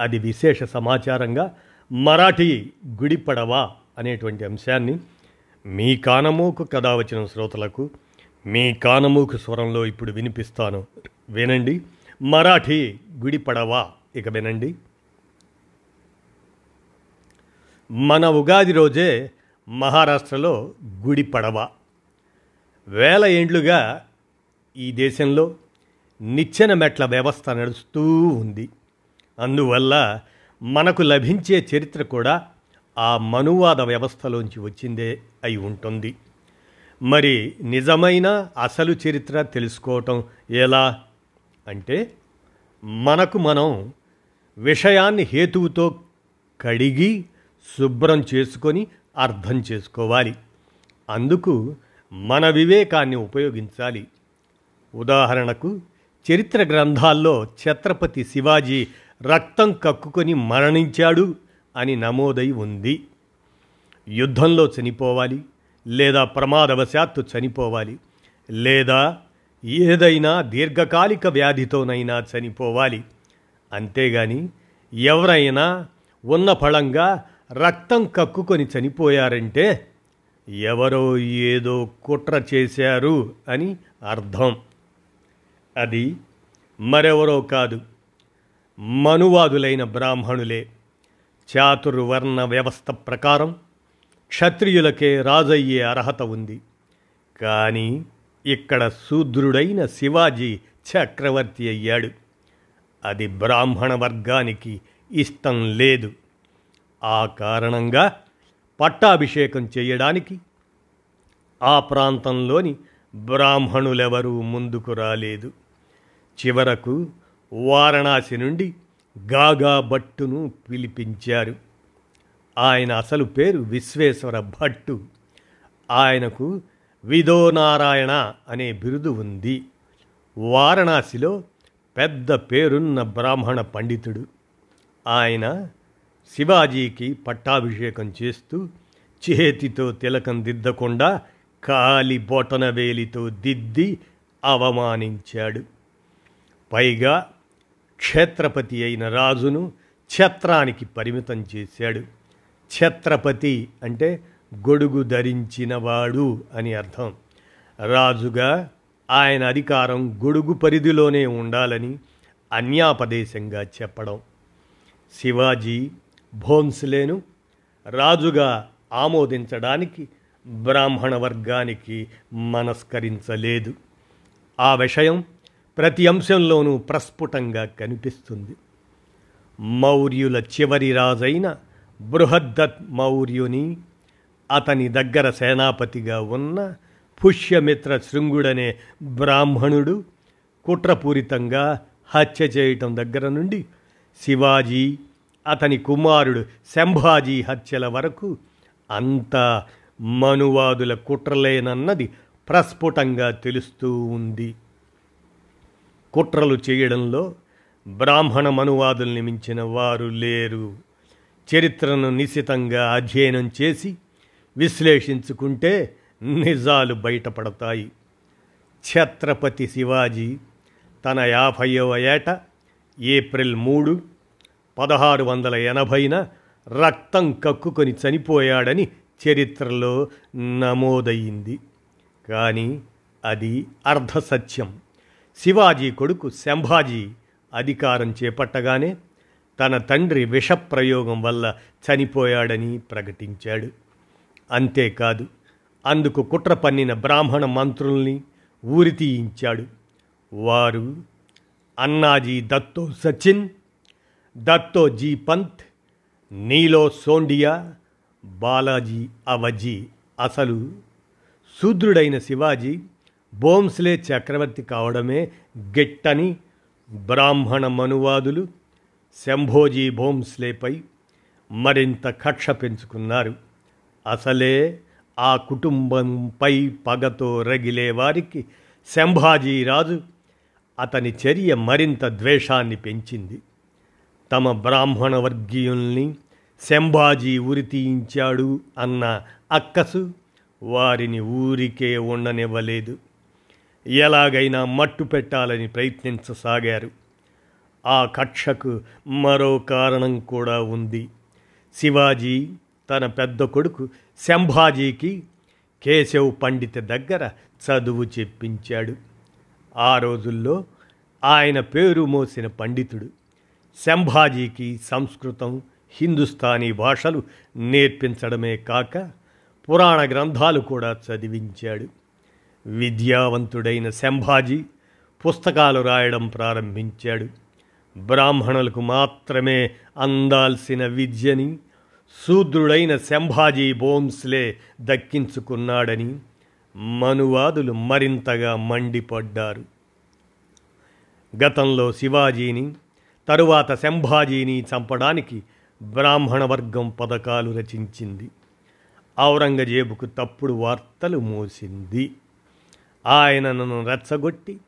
అది విశేష సమాచారంగా మరాఠీ గుడిపడవా అనేటువంటి అంశాన్ని మీ కానమూకు కథ వచ్చిన శ్రోతలకు మీ కానమూకు స్వరంలో ఇప్పుడు వినిపిస్తాను. వినండి. మరాఠీ గుడిపడవా. ఇక వినండి. మన ఉగాది రోజే మహారాష్ట్రలో గుడి పడవ వేల ఏండ్లుగా ఈ దేశంలో నిచ్చెన మెట్ల వ్యవస్థ నడుస్తూ ఉంది. అందువల్ల మనకు లభించే చరిత్ర కూడా ఆ మనువాద వ్యవస్థలోంచి వచ్చిందే అయి ఉంటుంది. మరి నిజమైన అసలు చరిత్ర తెలుసుకోవటం ఎలా? అంటే మనకు మనం విషయాన్ని హేతువుతో కడిగి శుభ్రం చేసుకొని అర్థం చేసుకోవాలి. అందుకు మన వివేకాన్ని ఉపయోగించాలి. ఉదాహరణకు చరిత్ర గ్రంథాల్లో ఛత్రపతి శివాజీ రక్తం కక్కుకొని మరణించాడు అని నమోదై ఉంది. యుద్ధంలో చనిపోవాలి లేదా ప్రమాదవశాత్తు చనిపోవాలి లేదా ఏదైనా దీర్ఘకాలిక వ్యాధితోనైనా చనిపోవాలి. అంతేగాని ఎవరైనా ఉన్న ఫలంగా రక్తం కక్కుకొని చనిపోయారంటే ఎవరో ఏదో కుట్ర చేశారు అని అర్థం. అది మరెవరో కాదు మనువాదులైన బ్రాహ్మణులే చాతుర్వర్ణ వ్యవస్థ ప్రకారం క్షత్రియులకే రాజయ్యే అర్హత ఉంది. కానీ ఇక్కడ శూద్రుడైన శివాజీ చక్రవర్తి అయ్యాడు. అది బ్రాహ్మణ వర్గానికి ఇష్టం లేదు. ఆ కారణంగా పట్టాభిషేకం చేయడానికి ఆ ప్రాంతంలోని బ్రాహ్మణులెవరూ ముందుకు రాలేదు. చివరకు వారణాసి నుండి గాగా భట్టును పిలిపించారు. ఆయన అసలు పేరు విశ్వేశ్వర భట్టు. ఆయనకు విదోనారాయణ అనే బిరుదు ఉంది. వారణాసిలో పెద్ద పేరున్న బ్రాహ్మణ పండితుడు. ఆయన శివాజీకి పట్టాభిషేకం చేస్తూ చేతితో తిలకం దిద్దకుండా కాలి బొటన వేలితో దిద్ది అవమానించాడు. పైగా క్షేత్రపతి అయిన రాజును ఛత్రానికి పరిమితం చేశాడు. ఛత్రపతి అంటే గొడుగు ధరించినవాడు అని అర్థం. రాజుగా ఆయన అధికారం గొడుగు పరిధిలోనే ఉండాలని అన్యాపదేశంగా చెప్పడం. శివాజీ భోన్స్లేను రాజుగా ఆమోదించడానికి బ్రాహ్మణ వర్గానికి మనస్కరించలేదు. ఆ విషయం ప్రతి అంశంలోనూ ప్రస్ఫుటంగా కనిపిస్తుంది. మౌర్యుల చివరి రాజైన బృహద్దత్ మౌర్యుని అతని దగ్గర సేనాపతిగా ఉన్న పుష్యమిత్ర శృంగుడనే బ్రాహ్మణుడు కుట్రపూరితంగా హత్య చేయటం దగ్గర నుండి శివాజీ అతని కుమారుడు శంభాజీ హత్యల వరకు అంతా మనువాదుల కుట్రలేనన్నది ప్రస్ఫుటంగా తెలుస్తూ ఉంది. కుట్రలు చేయడంలో బ్రాహ్మణ మనువాదుల్ని మించిన వారు లేరు. చరిత్రను నిశితంగా అధ్యయనం చేసి విశ్లేషించుకుంటే నిజాలు బయటపడతాయి. ఛత్రపతి శివాజీ తన యాభైవ ఏట ఏప్రిల్ మూడు పదహారు వందల ఎనభైన రక్తం కక్కుకొని చనిపోయాడని చరిత్రలో నమోదయ్యింది కానీ అది అర్ధసత్యం. శివాజీ కొడుకు శంభాజీ అధికారం చేపట్టగానే తన తండ్రి విషప్రయోగం వల్ల చనిపోయాడని ప్రకటించాడు. అంతేకాదు అందుకు కుట్ర పన్నిన బ్రాహ్మణ మంత్రుల్ని ఊరి తీయించాడు. వారు అన్నాజీ దత్తో సచిన్ దత్తో జీ పంత్ నీలో సోండియా బాలాజీ అవజీ అసలు శూద్రుడైన శివాజీ భోంస్లే చక్రవర్తి కావడమే గిట్టని బ్రాహ్మణ మనువాదులు. శంభోజీ భోంస్లేపై మరింత కక్ష పెంచుకున్నారు. అసలే ఆ కుటుంబంపై పగతో రగిలే వారికి శంభాజీ రాజు అతని చర్య మరింత ద్వేషాన్ని పెంచింది. తమ బ్రాహ్మణ వర్గీయుల్ని శంభాజీ ఉరి తీయించాడు అన్న అక్కసు వారిని ఊరికే ఉండనివ్వలేదు. ఎలాగైనా మట్టు పెట్టాలని ప్రయత్నించసాగారు. ఆ కక్షకు మరో కారణం కూడా ఉంది. శివాజీ తన పెద్ద కొడుకు శంభాజీకి కేశవ్ పండిత దగ్గర చదువు చెప్పించాడు. ఆ రోజుల్లో ఆయన పేరు మోసిన పండితుడు. శంభాజీకి సంస్కృతం హిందుస్థానీ భాషలు నేర్పించడమే కాక పురాణ గ్రంథాలు కూడా చదివించాడు. విద్యావంతుడైన శంభాజీ పుస్తకాలు రాయడం ప్రారంభించాడు. బ్రాహ్మణులకు మాత్రమే అందాల్సిన విద్యని శూద్రుడైన శంభాజీ బోన్స్లే దక్కించుకున్నాడని మనువాదులు మరింతగా మండిపడ్డారు. గతంలో శివాజీని తరువాత శంభాజీని చంపడానికి బ్రాహ్మణ వర్గం పథకాలు రచించింది. ఔరంగజేబుకు తప్పుడు వార్తలు మోసింది. ఆయనను రెచ్చగొట్టి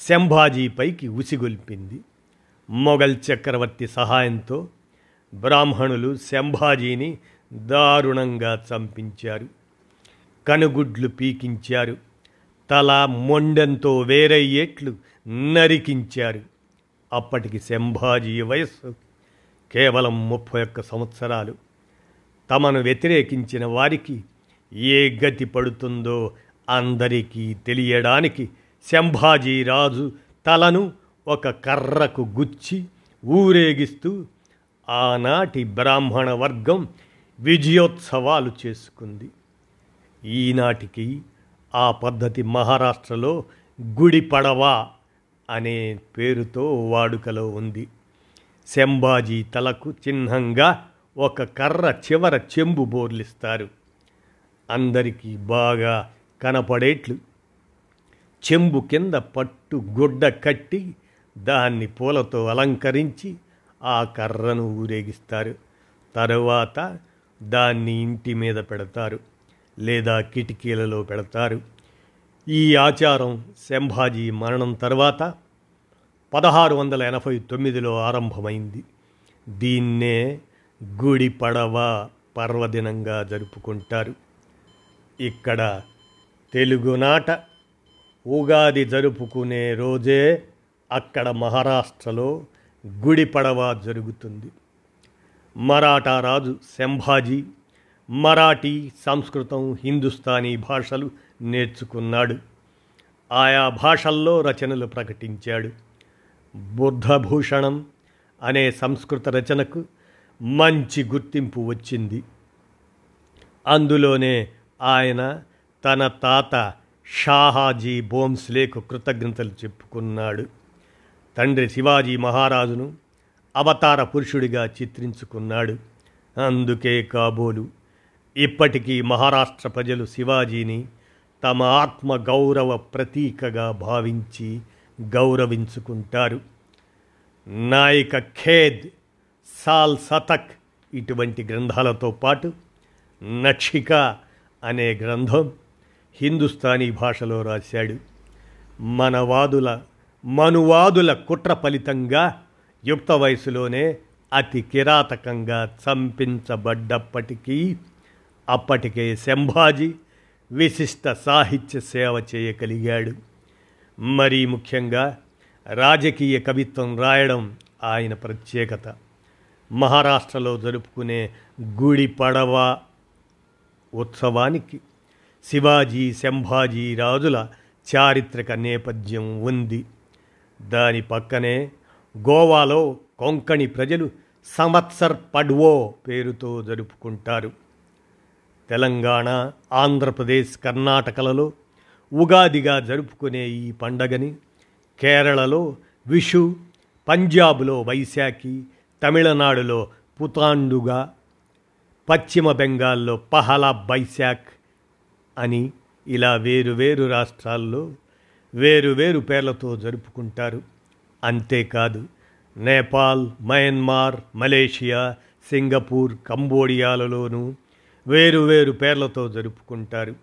శంభాజీపైకి ఉసిగొల్పింది. మొఘల్ చక్రవర్తి సహాయంతో బ్రాహ్మణులు శంభాజీని దారుణంగా చంపించారు. కనుగుడ్లు పీకించారు. తల మొండెంతో వేరయ్యేట్లు నరికించారు. అప్పటికి శంభాజీ వయస్సు కేవలం ముప్పై ఒక్క సంవత్సరాలు. తమను వ్యతిరేకించిన వారికి ఏ గతి పడుతుందో అందరికీ తెలియడానికి శంభాజీరాజు తలను ఒక కర్రకు గుచ్చి ఊరేగిస్తూ ఆనాటి బ్రాహ్మణ వర్గం విజయోత్సవాలు చేసుకుంది. ఈనాటికి ఆ పద్ధతి మహారాష్ట్రలో గుడి పడవ అనే పేరుతో వాడుకలో ఉంది. శంభాజీ తలకు చిహ్నంగా ఒక కర్ర చివర చెంబు బోర్లిస్తారు. అందరికీ బాగా కనపడేట్లు. చెంబు కింద పట్టు గుడ్డ కట్టి దాన్ని పూలతో అలంకరించి ఆ కర్రను ఊరేగిస్తారు. తరువాత దాన్ని ఇంటి మీద పెడతారు లేదా కిటికీలలో పెడతారు. ఈ ఆచారం శంభాజీ మరణం తర్వాత పదహారు వందల ఎనభై తొమ్మిదిలో ఆరంభమైంది. దీన్నే గుడి పడవ పర్వదినంగా జరుపుకుంటారు. ఇక్కడ తెలుగునాట ఉగాది జరుపుకునే రోజే అక్కడ మహారాష్ట్రలో గుడి పడవ జరుగుతుంది. మరాఠా రాజు శంభాజీ మరాఠీ సంస్కృతం హిందుస్థానీ భాషలు నేర్చుకున్నాడు. ఆయా భాషల్లో రచనలు ప్రకటించాడు. బుద్ధభూషణం అనే సంస్కృత రచనకు మంచి గుర్తింపు వచ్చింది. అందులోనే ఆయన తన తాత షాహాజీ బోమ్స్లేకు కృతజ్ఞతలు చెప్పుకున్నాడు. తండ్రి శివాజీ మహారాజును అవతార పురుషుడిగా చిత్రించుకున్నాడు. అందుకే కాబోలు ఇప్పటికీ మహారాష్ట్ర ప్రజలు శివాజీని తమ ఆత్మ గౌరవ ప్రతీకగా భావించి గౌరవించుకుంటారు. నాయక ఖేద్ సాల్ సతక్ ఇటువంటి గ్రంథాలతో పాటు నక్షిక అనే గ్రంథం హిందుస్థానీ భాషలో రాశాడు. మనవాదుల మనువాదుల కుట్ర ఫలితంగా యుక్త వయసులోనే అతి కిరాతకంగా చంపించబడ్డప్పటికీ అప్పటికే శంభాజీ విశిష్ట సాహిత్య సేవ చేయగలిగాడు. మరీ ముఖ్యంగా రాజకీయ కవిత్వం రాయడం ఆయన ప్రత్యేకత. మహారాష్ట్రలో జరుపుకునే గుడి పడవ ఉత్సవానికి శివాజీ శంభాజీ రాజుల చారిత్రక నేపథ్యం ఉంది. దాని పక్కనే గోవాలో కొంకణి ప్రజలు సంవత్సర్ పడ్వో పేరుతో జరుపుకుంటారు. తెలంగాణ ఆంధ్రప్రదేశ్ కర్ణాటకలలో ఉగాదిగా జరుపుకునే ఈ పండగని కేరళలో విషు పంజాబ్లో వైశాఖి తమిళనాడులో పుతాండుగా పశ్చిమ బెంగాల్లో పహలా బైశాఖ్ అని ఇలా వేరు వేరు రాష్ట్రాల్లో వేరు వేరు పేర్లతో జరుపుకుంటారు. అంతేకాదు నేపాల్ మయన్మార్ మలేషియా సింగపూర్ కంబోడియాలలోనూ వేరువేరు పేర్లతో జరుపుకుంటారు.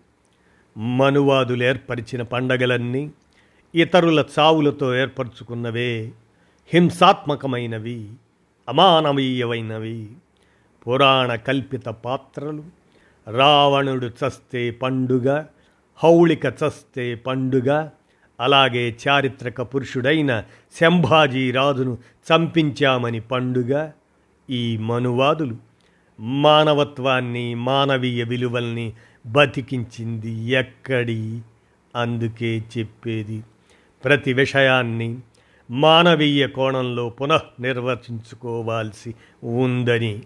మనువాదులు ఏర్పరిచిన పండగలన్నీ ఇతరుల చావులతో ఏర్పరచుకున్నవే హింసాత్మకమైనవి అమానవీయమైనవి పురాణ కల్పిత పాత్రలు. రావణుడు చస్తే పండుగ హౌళిక చస్తే పండుగ అలాగే చారిత్రక పురుషుడైన శంభాజీ రాజును చంపించామని పండుగ. ఈ మనువాదులు మానవత్వాన్ని మానవీయ విలువల్ని బతికించింది ఎక్కడి? అందుకే చెప్పేది ప్రతి విషయాన్ని మానవీయ కోణంలో పునఃనిర్వచించుకోవాల్సి ఉందని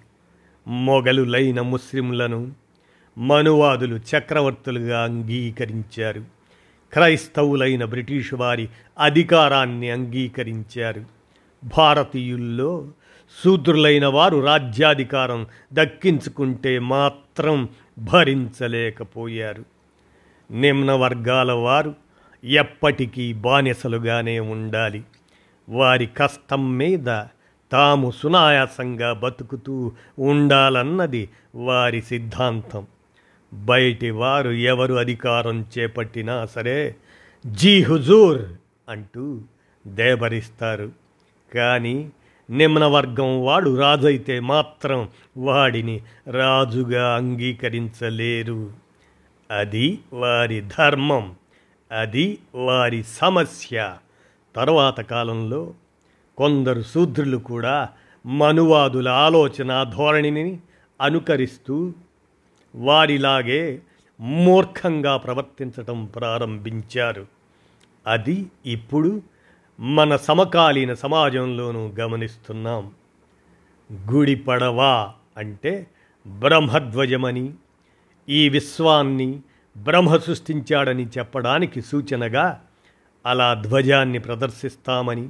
మొఘలులైన ముస్లింలను మనువాదులు చక్రవర్తులుగా అంగీకరించారు. క్రైస్తవులైన బ్రిటిష్ వారి అధికారాన్ని అంగీకరించారు. భారతీయుల్లో శూద్రులైన వారు రాజ్యాధికారం దక్కించుకుంటే మాత్రం భరించలేకపోయారు. నిమ్న వర్గాల వారు ఎప్పటికీ బానిసలుగానే ఉండాలి. వారి కష్టం మీద తాము సునాయాసంగా బతుకుతూ ఉండాలన్నది వారి సిద్ధాంతం. బయటి వారు ఎవరు అధికారం చేపట్టినా సరే జీ హుజూర్ అంటూ దేబరిస్తారు. కానీ నిమ్నవర్గం వాడు రాజైతే మాత్రం వాడిని రాజుగా అంగీకరించలేరు. అది వారి ధర్మం అది వారి సమస్య. తరువాత కాలంలో కొందరు శూద్రులు కూడా మనువాదుల ఆలోచన ధోరణిని అనుకరిస్తూ వారిలాగే మూర్ఖంగా ప్రవర్తించటం ప్రారంభించారు. అది ఇప్పుడు మన సమకాలీన సమాజంలోనూ గమనిస్తున్నాం. గుడి పడవ అంటే బ్రహ్మధ్వజమని ఈ విశ్వాన్ని బ్రహ్మ సృష్టించాడని చెప్పడానికి సూచనగా అలా ధ్వజాన్ని ప్రదర్శిస్తామని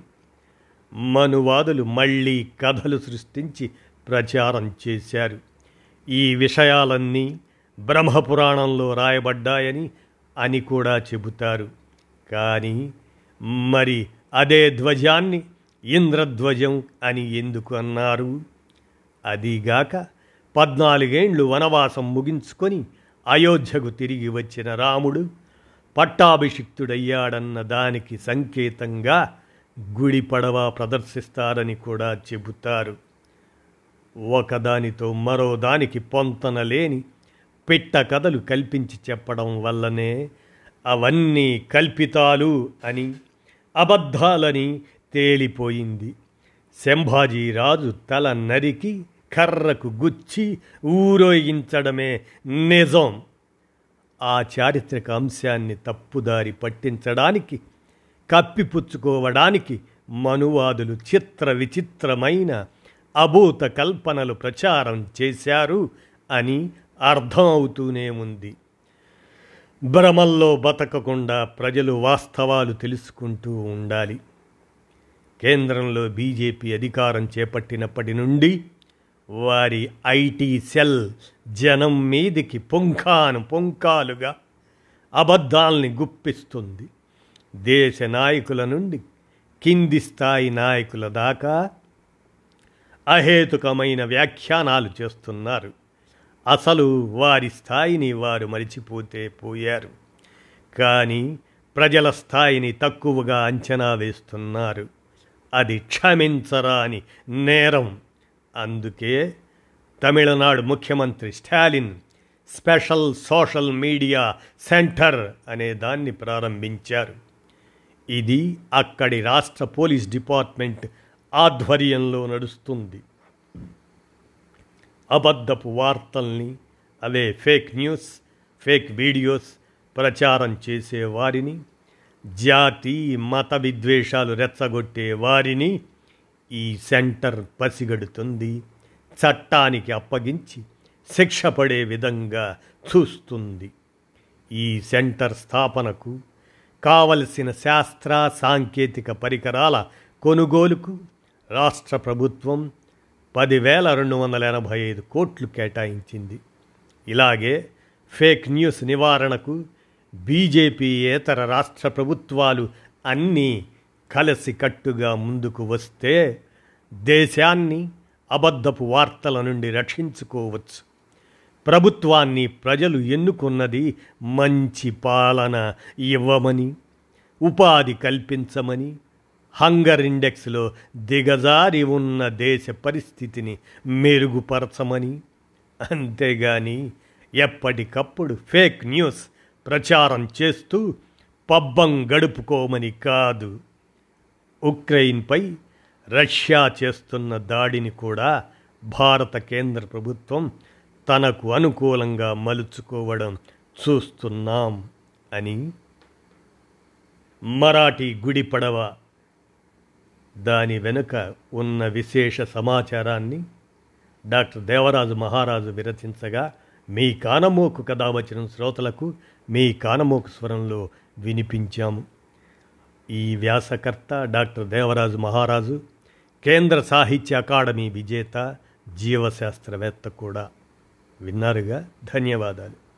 మనువాదులు మళ్ళీ కథలు సృష్టించి ప్రచారం చేశారు. ఈ విషయాలన్నీ బ్రహ్మపురాణంలో రాయబడ్డాయని అని కూడా చెబుతారు. కానీ మరి అదే ధ్వజాన్ని ఇంద్రధ్వజం అని ఎందుకు అన్నారు? అదిగాక పద్నాలుగేండ్లు వనవాసం ముగించుకొని అయోధ్యకు తిరిగి వచ్చిన రాముడు పట్టాభిషిక్తుడయ్యాడన్న దానికి సంకేతంగా గుడి పడవ ప్రదర్శిస్తారని కూడా చెబుతారు. ఒకదానితో మరో దానికి పొంతన లేని పిట్ట కథలు కల్పించి చెప్పడం వల్లనే అవన్నీ కల్పితాలు అని అబద్ధాలని తేలిపోయింది. శంభాజీరాజు తల నరికి కర్రకు గుచ్చి ఊరోగించడమే నిజం. ఆ చారిత్రక అంశాన్ని తప్పుదారి పట్టించడానికి కప్పిపుచ్చుకోవడానికి మనువాదులు చిత్ర విచిత్రమైన అభూత కల్పనలు ప్రచారం చేశారు అని అర్థం అవుతూనే ఉంది. భ్రమల్లో బతకకుండా ప్రజలు వాస్తవాలు తెలుసుకుంటూ ఉండాలి. కేంద్రంలో బీజేపీ అధికారం చేపట్టినప్పటి నుండి వారి ఐటీ సెల్ జనం మీదికి పుంఖాను పుంఖాలుగా అబద్ధాల్ని గుప్పిస్తుంది. దేశ నాయకుల నుండి కింది స్థాయి నాయకుల దాకా అహేతుకమైన వ్యాఖ్యానాలు చేస్తున్నారు. అసలు వారి స్థాయిని వారు మరిచిపోతే పోయారు. కానీ ప్రజల స్థాయిని తక్కువగా అంచనా వేస్తున్నారు. అది క్షమించరాని నేరం. అందుకే తమిళనాడు ముఖ్యమంత్రి Stalin special social media centre అనే దాన్ని ప్రారంభించారు. ఇది అక్కడి రాష్ట్ర పోలీస్ డిపార్ట్మెంట్ ఆధ్వర్యంలో నడుస్తుంది. అబద్ధపు వార్తల్ని అవే ఫేక్ న్యూస్ ఫేక్ వీడియోస్ ప్రచారం చేసే వారిని జాతి మత విద్వేషాలు రెచ్చగొట్టే వారిని ఈ సెంటర్ పసిగడుతుంది. చట్టానికి అప్పగించి శిక్ష పడే విధంగా చూస్తుంది. ఈ సెంటర్ స్థాపనకు కావలసిన శాస్త్ర సాంకేతిక పరికరాల కొనుగోలుకు రాష్ట్ర ప్రభుత్వం పదివేల రెండు వందల ఎనభై ఐదు కోట్లు కేటాయించింది. ఇలాగే ఫేక్ న్యూస్ నివారణకు బీజేపీ ఇతర రాష్ట్ర ప్రభుత్వాలు అన్నీ కలిసికట్టుగా ముందుకు వస్తే దేశాన్ని అబద్ధపు వార్తల నుండి రక్షించుకోవచ్చు. ప్రభుత్వాన్ని ప్రజలు ఎన్నుకున్నది మంచి పాలన ఇవ్వమని ఉపాధి కల్పించమని హంగర్ ఇండెక్స్లో దిగజారి ఉన్న దేశ పరిస్థితిని మెరుగుపరచమని. అంతేగాని ఎప్పటికప్పుడు ఫేక్ న్యూస్ ప్రచారం చేస్తూ పబ్బం గడుపుకోమని కాదు. ఉక్రెయిన్పై రష్యా చేస్తున్న దాడిని కూడా భారత కేంద్ర ప్రభుత్వం తనకు అనుకూలంగా మలుచుకోవడం చూస్తున్నాం అని. మరాఠీ గుడి పడవ దాని వెనుక ఉన్న విశేష సమాచారాన్ని డాక్టర్ దేవరాజు మహారాజు విరచించగా మీ కానమోకు కథ వచ్చిన శ్రోతలకు మీ కానమోకు స్వరంలో వినిపించాము. ఈ వ్యాసకర్త డాక్టర్ దేవరాజు మహారాజు కేంద్ర సాహిత్య అకాడమీ విజేత జీవశాస్త్రవేత్త కూడా. విన్నారుగా? ధన్యవాదాలు.